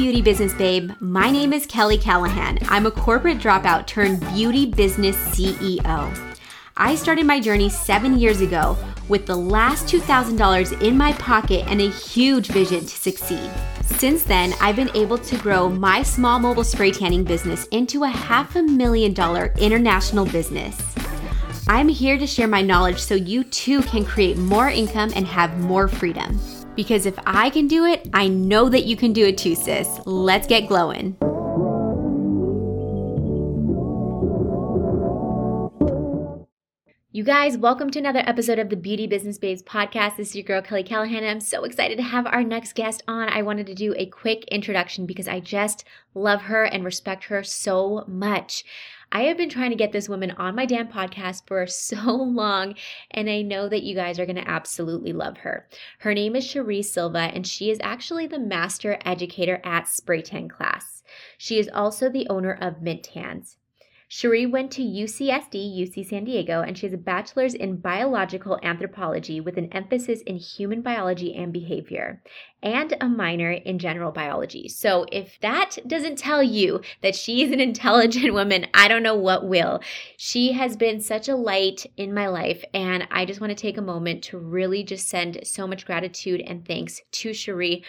beauty business babe. My name is Kelly Callahan. I'm a corporate dropout turned beauty business CEO. I started my journey seven years ago with the last $2,000 in my pocket and a huge vision to succeed. Since then, I've been able to grow my small mobile spray tanning business into a half a million dollar international business. I'm here to share my knowledge so you too can create more income and have more freedom. Because if I can do it, I know that you can do it too, sis. Let's get glowing. You guys, welcome to another episode of the Beauty Business Babes podcast. This is your girl, Kelly Callahan. I'm so excited to have our next guest on. I wanted to do a quick introduction because I just love her and respect her so much. I have been trying to get this woman on my damn podcast for so long, and I know that you guys are going to absolutely love her. Her name is Cherie Silva, and she is actually the master educator at Spray Tan Class. She is also the owner of Mint Tans. Cherie went to UCSD, UC San Diego, and she has a bachelor's in biological anthropology with an emphasis in human biology and behavior, and a minor in general biology. So, if that doesn't tell you that she is an intelligent woman, I don't know what will. She has been such a light in my life, and I just want to take a moment to really just send so much gratitude and thanks to Cherie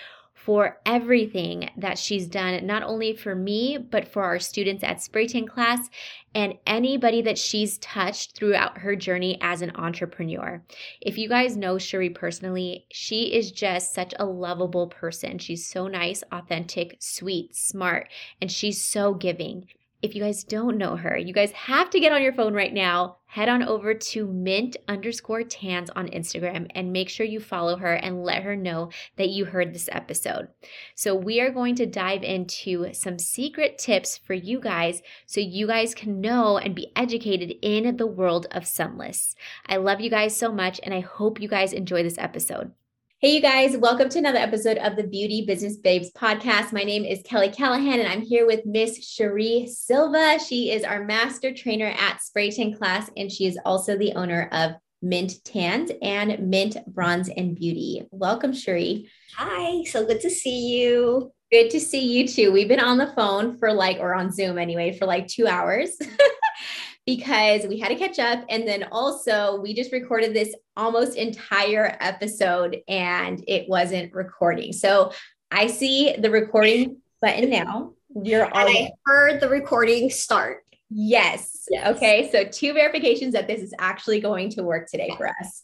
for everything that she's done, not only for me, but for our students at Spray Tan class and anybody that she's touched throughout her journey as an entrepreneur. If you guys know Cherie personally, she is just such a lovable person. She's so nice, authentic, sweet, smart, and she's so giving. If you guys don't know her, you guys have to get on your phone right now. Head on over to mint underscore tans on Instagram and make sure you follow her and let her know that you heard this episode. So, we are going to dive into some secret tips for you guys so you guys can know and be educated in the world of sunless. I love you guys so much and I hope you guys enjoy this episode. Hey, you guys, welcome to another episode of the Beauty Business Babes podcast. My name is Kelly Callahan, and I'm here with Miss Cherie Silva. She is our master trainer at Spray Tan Class, and she is also the owner of Mint Tans and Mint Bronze and Beauty. Welcome, Cherie. Hi, so good to see you. Good to see you too. We've been on the phone for like, or on Zoom anyway, for like two hours. because we had to catch up. And then also, we just recorded this almost entire episode and it wasn't recording. So I see the recording button now. You're all. And I heard the recording start. Yes. yes. Okay. So, two verifications that this is actually going to work today for us.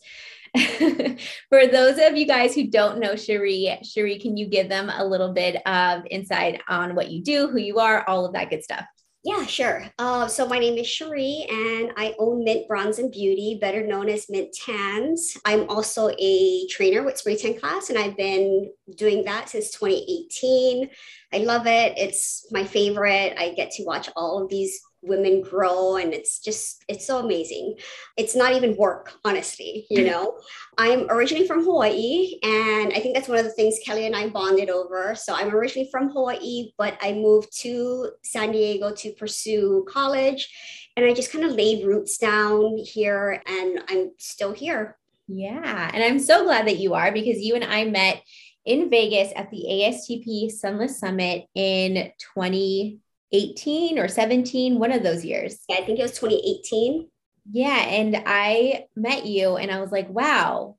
for those of you guys who don't know Cherie, Cherie, can you give them a little bit of insight on what you do, who you are, all of that good stuff? Yeah, sure. Uh, so my name is Cherie, and I own Mint Bronze and Beauty, better known as Mint Tans. I'm also a trainer with Spray Tan Class, and I've been doing that since 2018. I love it. It's my favorite. I get to watch all of these women grow and it's just it's so amazing. It's not even work honestly you mm-hmm. know? I'm originally from hawaii and i think that's one of the things kelly and i bonded over. So i'm originally from hawaii but i moved to san diego to pursue college and i just kind of laid roots down here and i'm still here. Yeah and i'm so glad that you are because you and i met in vegas at the astp sunless summit in 20 18 or 17, one of those years. Yeah, I think it was 2018. Yeah. And I met you and I was like, wow,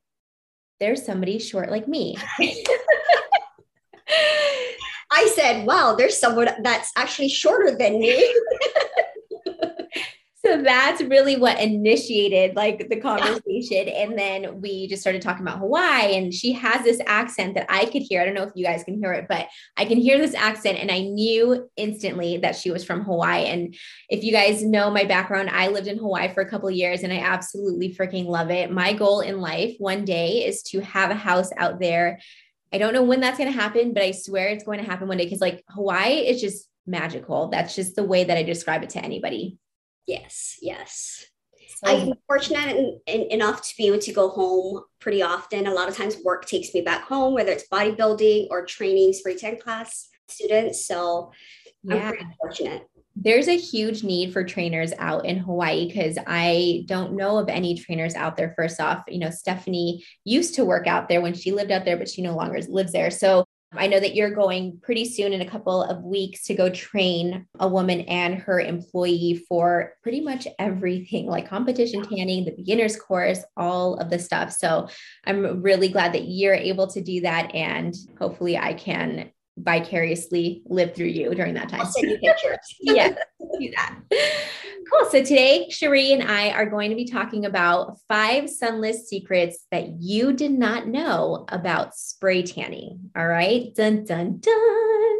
there's somebody short like me. I said, wow, there's someone that's actually shorter than me. so that's really what initiated like the conversation. And then we just started talking about hawaii and she has this accent that i could hear. I don't know if you guys can hear it but i can hear this accent and i knew instantly that she was from hawaii. And if you guys know my background i lived in hawaii for a couple years and i absolutely freaking love it. My goal in life one day is to have a house out there. I don't know when that's going to happen but i swear it's going to happen one day because like hawaii is just magical. That's just the way that i describe it to anybody Yes, yes. So, I'm fortunate in, in, enough to be able to go home pretty often. A lot of times, work takes me back home, whether it's bodybuilding or training spray tan class students. So, yeah. I'm pretty fortunate. There's a huge need for trainers out in Hawaii because I don't know of any trainers out there. First off, you know, Stephanie used to work out there when she lived out there, but she no longer lives there. So I know that you're going pretty soon in a couple of weeks to go train a woman and her employee for pretty much everything like competition tanning, the beginner's course, all of the stuff. So I'm really glad that you're able to do that. And hopefully I can vicariously live through you during that time. I'll send you pictures. yeah, do that. Cool. So today, Cherie and I are going to be talking about five sunless secrets that you did not know about spray tanning. All right. Dun, dun, dun.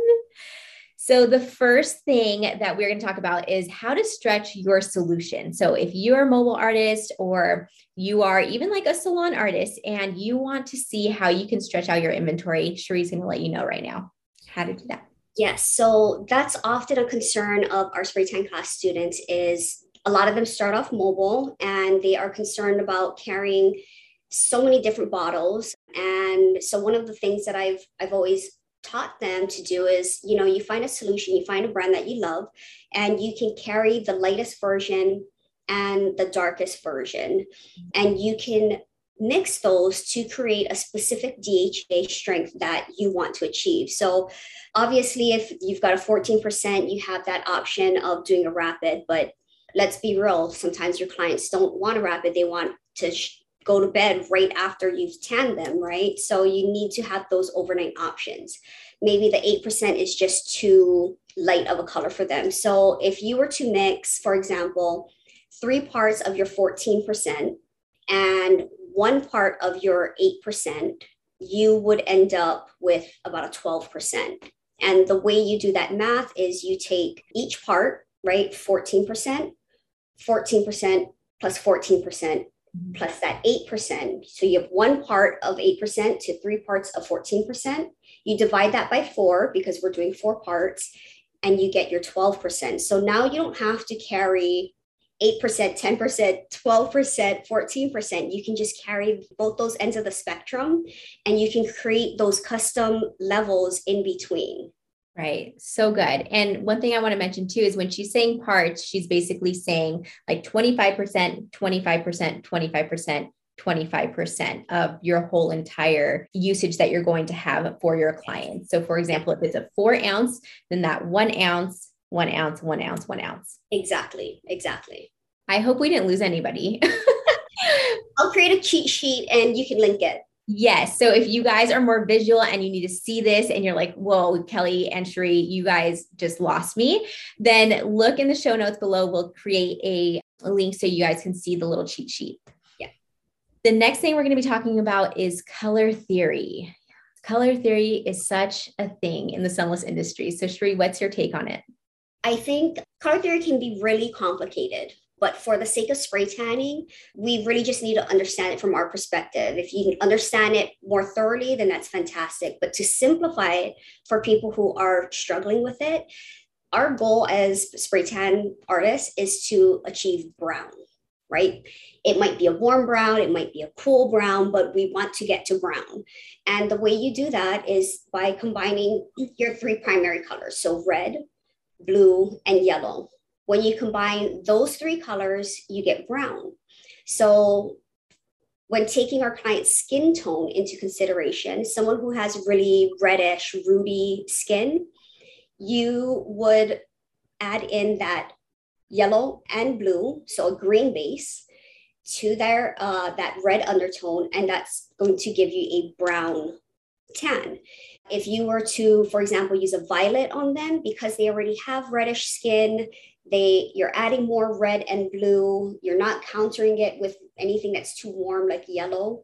So, the first thing that we're going to talk about is how to stretch your solution. So, if you're a mobile artist or you are even like a salon artist and you want to see how you can stretch out your inventory, Cherie's going to let you know right now how to do that. Yes, so that's often a concern of our spray tan class students is a lot of them start off mobile and they are concerned about carrying so many different bottles. And so one of the things that I've I've always taught them to do is, you know, you find a solution, you find a brand that you love, and you can carry the lightest version and the darkest version. And you can mix those to create a specific DHA strength that you want to achieve. So, obviously, if you've got a 14%, you have that option of doing a rapid. But let's be real, sometimes your clients don't want a rapid, they want to sh- go to bed right after you've tanned them, right? So, you need to have those overnight options. Maybe the 8% is just too light of a color for them. So, if you were to mix, for example, three parts of your 14%, and one part of your 8%, you would end up with about a 12%. And the way you do that math is you take each part, right? 14%, 14% plus 14% mm-hmm. plus that 8%. So you have one part of 8% to three parts of 14%. You divide that by four because we're doing four parts and you get your 12%. So now you don't have to carry 8%, 10%, 12%, 14%. You can just carry both those ends of the spectrum and you can create those custom levels in between. Right. So good. And one thing I want to mention too is when she's saying parts, she's basically saying like 25%, 25%, 25%. 25% of your whole entire usage that you're going to have for your client. So, for example, if it's a four ounce, then that one ounce one ounce, one ounce, one ounce. Exactly. Exactly. I hope we didn't lose anybody. I'll create a cheat sheet and you can link it. Yes. So if you guys are more visual and you need to see this and you're like, whoa, Kelly and Cherie, you guys just lost me, then look in the show notes below. We'll create a, link so you guys can see the little cheat sheet. Yeah. The next thing we're going to be talking about is color theory. Color theory is such a thing in the sunless industry. So, Cherie, what's your take on it? I think color theory can be really complicated. But for the sake of spray tanning, we really just need to understand it from our perspective. If you understand it more thoroughly, then that's fantastic. But to simplify it for people who are struggling with it, our goal as spray tan artists is to achieve brown, right? It might be a warm brown, it might be a cool brown, but we want to get to brown. And the way you do that is by combining your three primary colors. So red, blue, and yellow. When you combine those three colors, you get brown. So when taking our client's skin tone into consideration, someone who has really reddish, ruby skin, you would add in that yellow and blue, so a green base, to their uh, that red undertone, and that's going to give you a brown tan. If you were to, for example, use a violet on them because they already have reddish skin, they you're adding more red and blue, you're not countering it with anything that's too warm like yellow.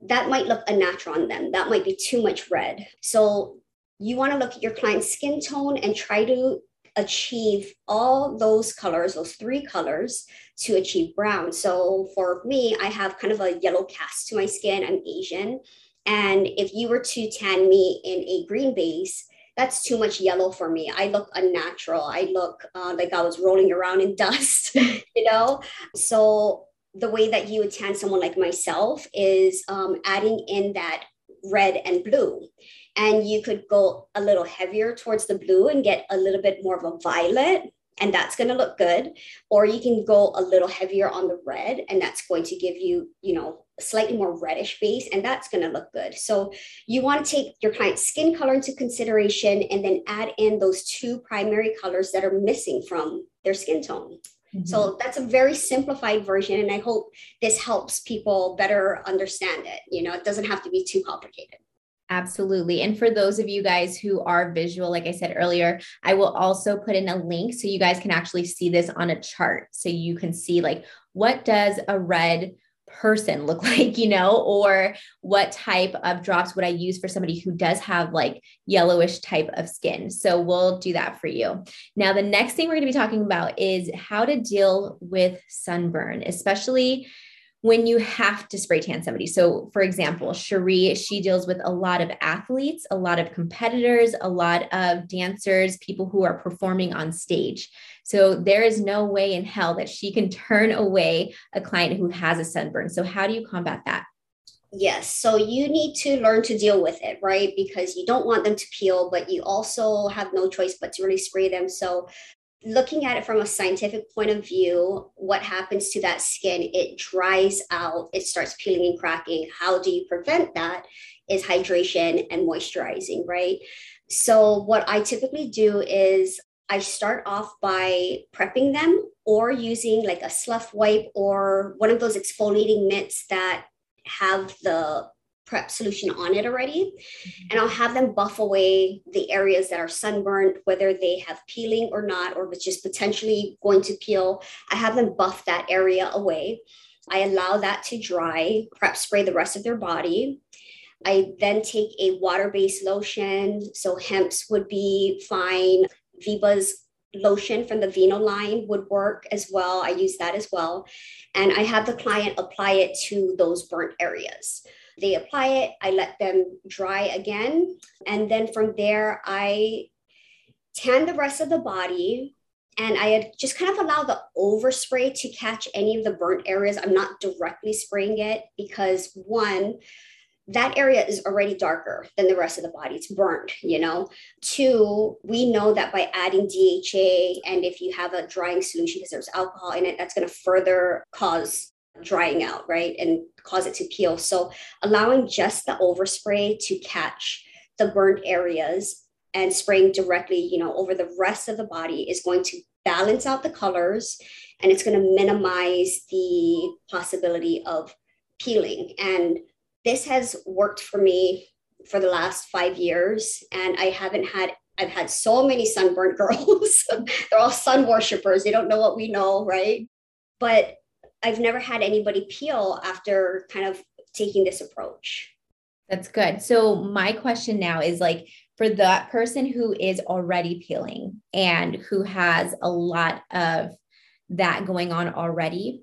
That might look unnatural on them. That might be too much red. So you want to look at your client's skin tone and try to achieve all those colors, those three colors to achieve brown. So for me, I have kind of a yellow cast to my skin. I'm Asian. And if you were to tan me in a green base, that's too much yellow for me. I look unnatural. I look uh, like I was rolling around in dust, you know? So the way that you would tan someone like myself is um, adding in that red and blue. And you could go a little heavier towards the blue and get a little bit more of a violet and that's going to look good or you can go a little heavier on the red and that's going to give you you know slightly more reddish base, and that's going to look good. So you want to take your client's skin color into consideration and then add in those two primary colors that are missing from their skin tone. Mm-hmm. So that's a very simplified version. And I hope this helps people better understand it. You know, it doesn't have to be too complicated. Absolutely. And for those of you guys who are visual, like I said earlier, I will also put in a link so you guys can actually see this on a chart. So you can see like what does a red person look like, you know, or what type of drops would I use for somebody who does have like yellowish type of skin. So we'll do that for you. Now, the next thing we're going to be talking about is how to deal with sunburn, especially when you have to spray tan somebody. So, for example, Cherie, she deals with a lot of athletes, a lot of competitors, a lot of dancers, people who are performing on stage. So, there is no way in hell that she can turn away a client who has a sunburn. So, how do you combat that? Yes. So you need to learn to deal with it, right? Because you don't want them to peel, but you also have no choice but to really spray them. So looking at it from a scientific point of view, what happens to that skin? It dries out, it starts peeling and cracking. How do you prevent that? Is hydration and moisturizing, right? So, what I typically do is I start off by prepping them or using like a slough wipe or one of those exfoliating mitts that have the prep solution on it already. Mm-hmm. And I'll have them buff away the areas that are sunburned, whether they have peeling or not, or it's just potentially going to peel. I have them buff that area away. I allow that to dry, prep spray the rest of their body. I then take a water based lotion. So, Hempz would be fine. Viva's lotion from the Vino line would work as well. I use that as well. And I have the client apply it to those burnt areas. They apply it, I let them dry again. And then from there, I tan the rest of the body. And I just kind of allow the overspray to catch any of the burnt areas. I'm not directly spraying it because one, that area is already darker than the rest of the body. It's burnt, you know. Two, we know that by adding DHA and if you have a drying solution because there's alcohol in it, that's going to further cause drying out, right? And cause it to peel. So allowing just the overspray to catch the burnt areas and spraying directly, you know, over the rest of the body is going to balance out the colors and it's going to minimize the possibility of peeling. And this has worked for me for the last five years. And I haven't had I've had so many sunburned girls. They're all sun worshippers. They don't know what we know, right? But I've never had anybody peel after kind of taking this approach. That's good. So my question now is like for that person who is already peeling and who has a lot of that going on already,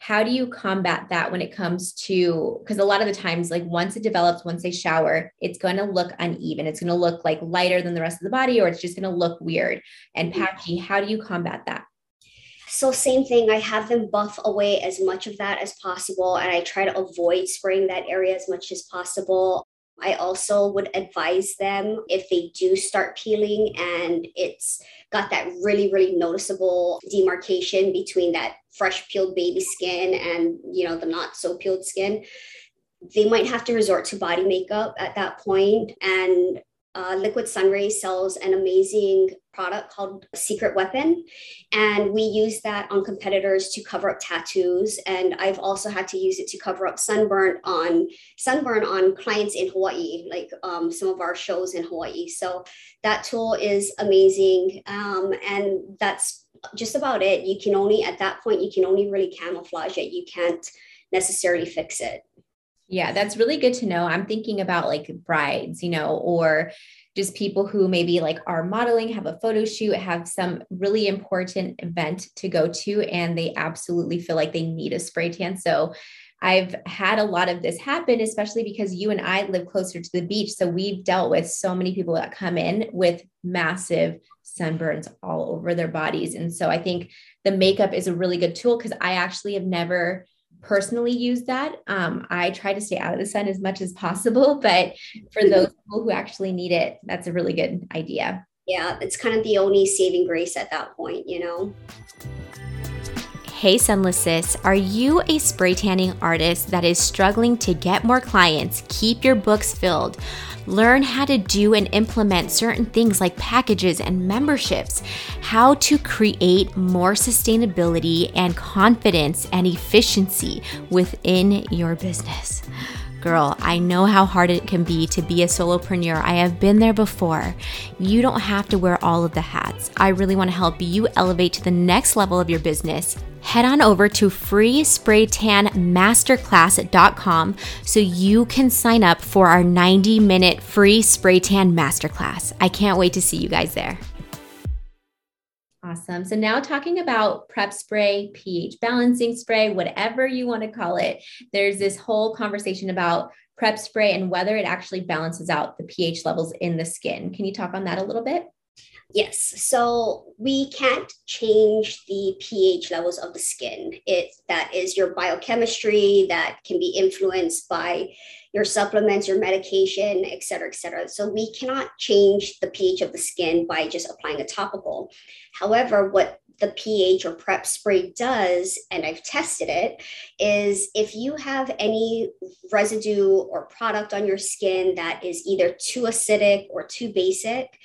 how do you combat that when it comes to because a lot of the times like once it develops once they shower it's going to look uneven it's going to look like lighter than the rest of the body or it's just going to look weird and mm-hmm. patchy how do you combat that so same thing, I have them buff away as much of that as possible and I try to avoid spraying that area as much as possible. I also would advise them if they do start peeling and it's got that really, really noticeable demarcation between that fresh peeled baby skin and, you know, the not so peeled skin, they might have to resort to body makeup at that point and uh, Liquid Sunray sells an amazing product called Secret Weapon. And we use that on competitors to cover up tattoos. And I've also had to use it to cover up sunburn on sunburn on clients in Hawaii, like um, some of our shows in Hawaii. So that tool is amazing. Um, and that's just about it. You can only, at that point, you can only really camouflage it. You can't necessarily fix it. Yeah, that's really good to know. I'm thinking about like brides, you know, or just people who maybe like are modeling, have a photo shoot, have some really important event to go to, and they absolutely feel like they need a spray tan. So I've had a lot of this happen, especially because you and I live closer to the beach. So we've dealt with so many people that come in with massive sunburns all over their bodies. And so I think the makeup is a really good tool because I actually have never personally use that. Um, I try to stay out of the sun as much as possible, but for those people who actually need it, that's a really good idea. Yeah, it's kind of the only saving grace at that point, you know. Hey, Sunless Sis, are you a spray tanning artist that is struggling to get more clients, keep your books filled? Learn how to do and implement certain things like packages and memberships, how to create more sustainability and confidence and efficiency within your business. Girl, I know how hard it can be to be a solopreneur. I have been there before. You don't have to wear all of the hats. I really want to help you elevate to the next level of your business head on over to freespraytanmasterclass.com so you can sign up for our 90 minute free spray tan masterclass. I can't wait to see you guys there. Awesome. So now talking about prep spray, pH balancing spray, whatever you want to call it, there's this whole conversation about prep spray and whether it actually balances out the pH levels in the skin. Can you talk on that a little bit? Yes. So we can't change the pH levels of the skin. It that is your biochemistry that can be influenced by your supplements, your medication, et cetera, et cetera. So we cannot change the pH of the skin by just applying a topical. However, what the pH or prep spray does, and I've tested it, is if you have any residue or product on your skin that is either too acidic or too basic,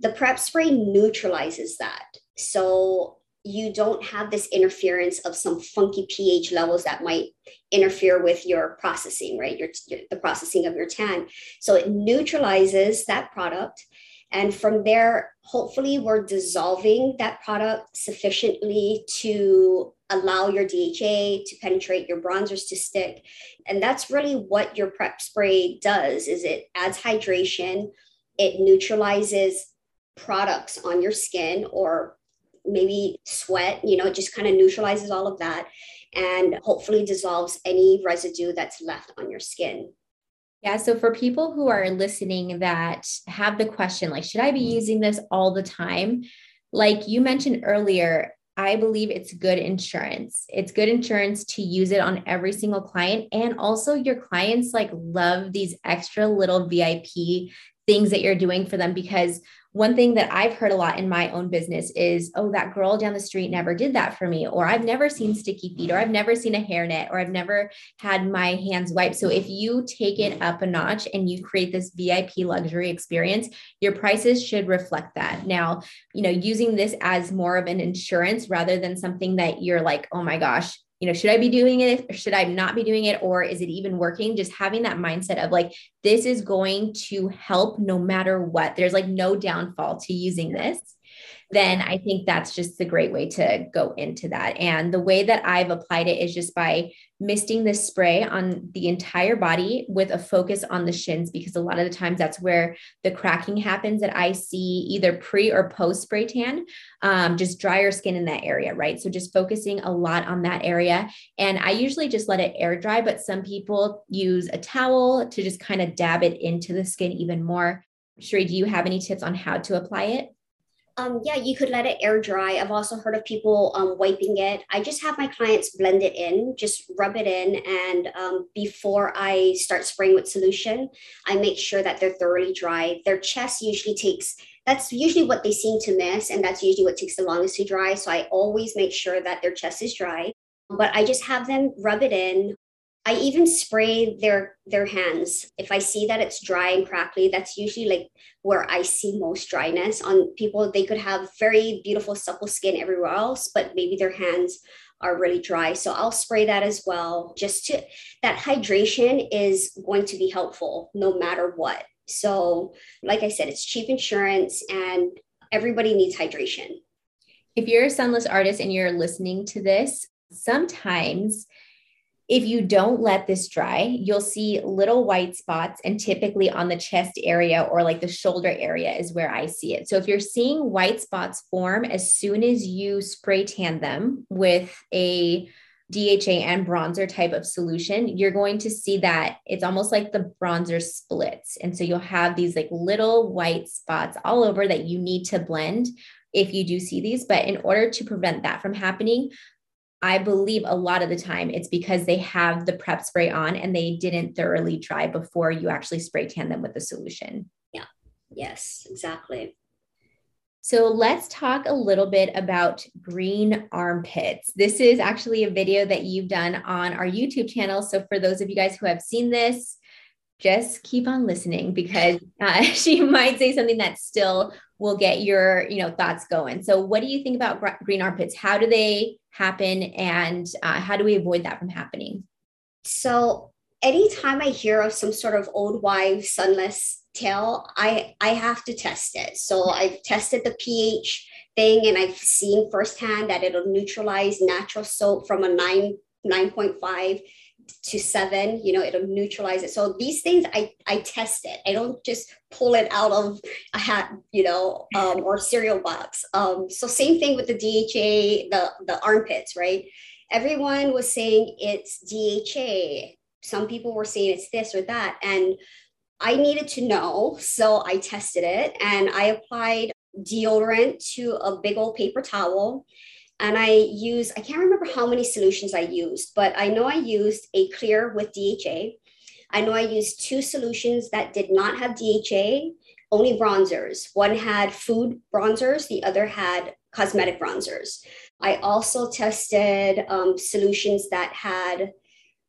the prep spray neutralizes that. So you don't have this interference of some funky pH levels that might interfere with your processing, right? Your, the processing of your tan. So it neutralizes that product. And from there, hopefully, we're dissolving that product sufficiently to allow your DHA to penetrate your bronzers to stick. And that's really what your prep spray does is it adds hydration, it neutralizes products on your skin or maybe sweat, you know, it just kind of neutralizes all of that and hopefully dissolves any residue that's left on your skin. Yeah. So for people who are listening that have the question, like, should I be using this all the time? Like you mentioned earlier, I believe it's good insurance. It's good insurance to use it on every single client. And also, your clients like love these extra little VIP things that you're doing for them because one thing that I've heard a lot in my own business is, oh, that girl down the street never did that for me, or I've never seen sticky feet, or I've never seen a hairnet, or I've never had my hands wiped. So if you take it up a notch and you create this VIP luxury experience, your prices should reflect that. Now, you know, using this as more of an insurance rather than something that you're like, oh my gosh, you know, should I be doing it or should I not be doing it? Or is it even working? Just having that mindset of like, this is going to help no matter what. There's like no downfall to using this then I think that's just a great way to go into that. And the way that I've applied it is just by misting this spray on the entire body with a focus on the shins, because a lot of the times that's where the cracking happens that I see either pre or post spray tan, um, just drier skin in that area, right? So just focusing a lot on that area. And I usually just let it air dry, but some people use a towel to just kind of dab it into the skin even more. Cherie, do you have any tips on how to apply it? Um, yeah, you could let it air dry. I've also heard of people um, wiping it. I just have my clients blend it in, just rub it in. And um, before I start spraying with solution, I make sure that they're thoroughly dry. Their chest usually takes, that's usually what they seem to miss. And that's usually what takes the longest to dry. So I always make sure that their chest is dry. But I just have them rub it in, I even spray their their hands. If I see that it's dry and crackly, that's usually like where I see most dryness on people. They could have very beautiful supple skin everywhere else, but maybe their hands are really dry. So I'll spray that as well. Just to that hydration is going to be helpful no matter what. So, like I said, it's cheap insurance and everybody needs hydration. If you're a sunless artist and you're listening to this, sometimes if you don't let this dry, you'll see little white spots, and typically on the chest area or like the shoulder area is where I see it. So, if you're seeing white spots form as soon as you spray tan them with a DHA and bronzer type of solution, you're going to see that it's almost like the bronzer splits. And so you'll have these like little white spots all over that you need to blend if you do see these. But in order to prevent that from happening, I believe a lot of the time it's because they have the prep spray on and they didn't thoroughly dry before you actually spray tan them with the solution. Yeah. Yes, exactly. So let's talk a little bit about green armpits. This is actually a video that you've done on our YouTube channel. So for those of you guys who have seen this, just keep on listening because uh, she might say something that still will get your you know thoughts going. So what do you think about green armpits? How do they happen, and uh, how do we avoid that from happening? So anytime I hear of some sort of old wives sunless tell, I I have to test it. So I've tested the pH thing and I've seen firsthand that it'll neutralize natural soap from a 9 9.5 to 7, you know, it'll neutralize it. So these things I I test it. I don't just pull it out of a hat, you know, um, or cereal box. Um, so same thing with the DHA, the the armpits, right? Everyone was saying it's DHA. Some people were saying it's this or that and I needed to know. So I tested it and I applied deodorant to a big old paper towel. And I use, I can't remember how many solutions I used, but I know I used a clear with DHA. I know I used two solutions that did not have DHA, only bronzers. One had food bronzers, the other had cosmetic bronzers. I also tested um, solutions that had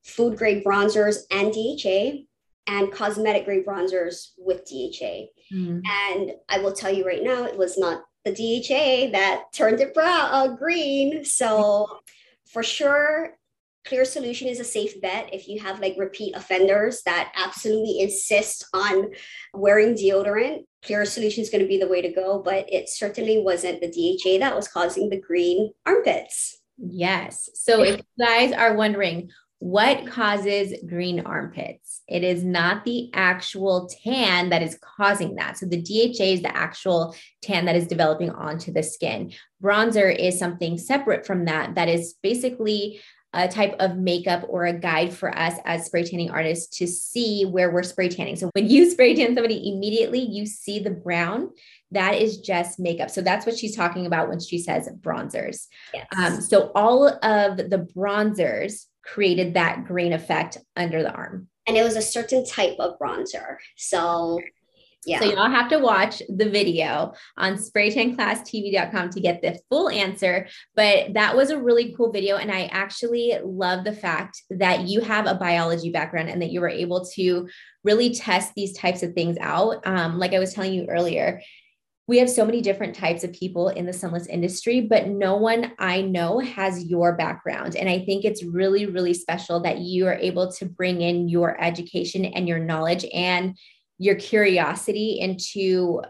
food grade bronzers and DHA and cosmetic grade bronzers with DHA. Mm. And I will tell you right now, it was not the DHA that turned it brown, uh, green. So for sure, Clear Solution is a safe bet if you have like repeat offenders that absolutely insist on wearing deodorant. Clear Solution is going to be the way to go, but it certainly wasn't the DHA that was causing the green armpits. Yes. So if you guys are wondering, what causes green armpits? It is not the actual tan that is causing that. So the DHA is the actual tan that is developing onto the skin. Bronzer is something separate from that, that is basically a type of makeup or a guide for us as spray tanning artists to see where we're spray tanning. So when you spray tan somebody immediately, you see the brown. That is just makeup. So that's what she's talking about when she says bronzers. Yes. Um, so all of the bronzers created that green effect under the arm. And it was a certain type of bronzer. So yeah. So y'all have to watch the video on spraytanclasstv.com to get the full answer. But that was a really cool video. And I actually love the fact that you have a biology background and that you were able to really test these types of things out. Um, like I was telling you earlier, we have so many different types of people in the sunless industry, but no one I know has your background. And I think it's really, really special that you are able to bring in your education and your knowledge and your curiosity into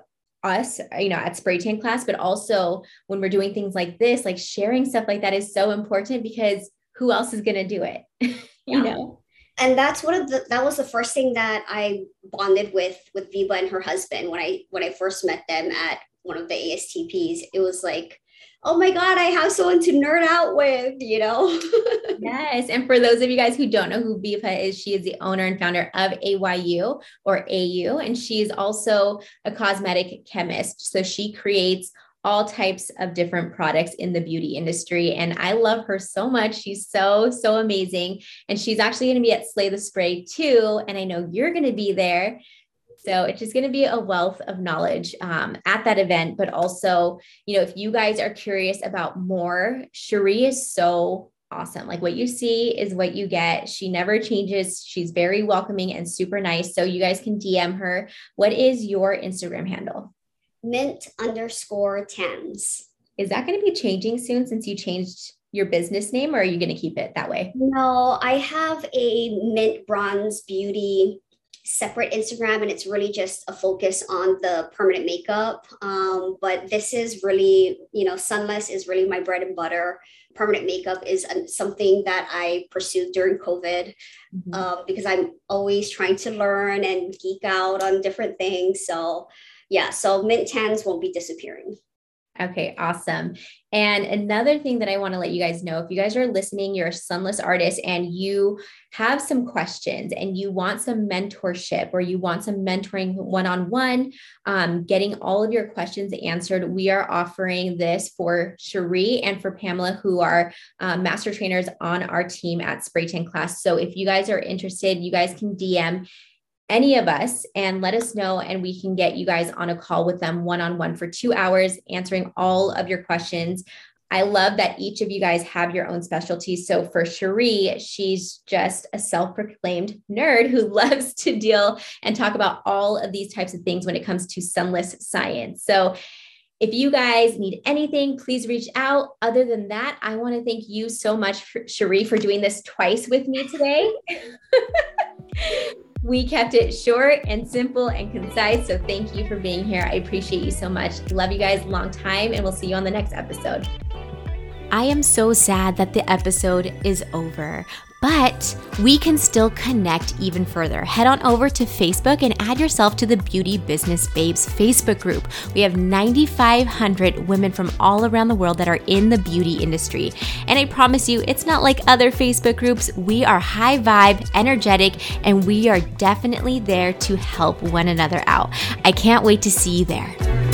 us, you know, at spray tan class, but also when we're doing things like this, like sharing stuff like that is so important because who else is going to do it? you know? And that's one of the that was the first thing that I bonded with with Viva and her husband when I when I first met them at one of the ASTPs. It was like, oh my god, I have someone to nerd out with, you know. yes, and for those of you guys who don't know who Viva is, she is the owner and founder of AYU or AU, and she's also a cosmetic chemist. So she creates all types of different products in the beauty industry. And I love her so much. She's so, so amazing. And she's actually going to be at Slay the Spray too. And I know you're going to be there. So it's just going to be a wealth of knowledge um, at that event. But also, you know, if you guys are curious about more, Cherie is so awesome. Like what you see is what you get. She never changes. She's very welcoming and super nice. So you guys can DM her. What is your Instagram handle? Mint underscore tans. Is that going to be changing soon since you changed your business name or are you going to keep it that way? No, I have a mint bronze beauty separate Instagram and it's really just a focus on the permanent makeup. Um, but this is really, you know, sunless is really my bread and butter. Permanent makeup is something that I pursued during COVID mm-hmm. uh, because I'm always trying to learn and geek out on different things. So yeah, so mint tans won't be disappearing. Okay, awesome. And another thing that I want to let you guys know if you guys are listening, you're a sunless artist and you have some questions and you want some mentorship or you want some mentoring one on one, getting all of your questions answered, we are offering this for Cherie and for Pamela, who are uh, master trainers on our team at Spray Tan Class. So if you guys are interested, you guys can DM any of us and let us know, and we can get you guys on a call with them one on one for two hours, answering all of your questions. I love that each of you guys have your own specialties. So for Cherie, she's just a self proclaimed nerd who loves to deal and talk about all of these types of things when it comes to sunless science. So if you guys need anything, please reach out. Other than that, I want to thank you so much, Cherie, for doing this twice with me today. we kept it short and simple and concise. So thank you for being here. I appreciate you so much. Love you guys long time, and we'll see you on the next episode. I am so sad that the episode is over, but we can still connect even further. Head on over to Facebook and add yourself to the Beauty Business Babes Facebook group. We have 9,500 women from all around the world that are in the beauty industry. And I promise you, it's not like other Facebook groups. We are high vibe, energetic, and we are definitely there to help one another out. I can't wait to see you there.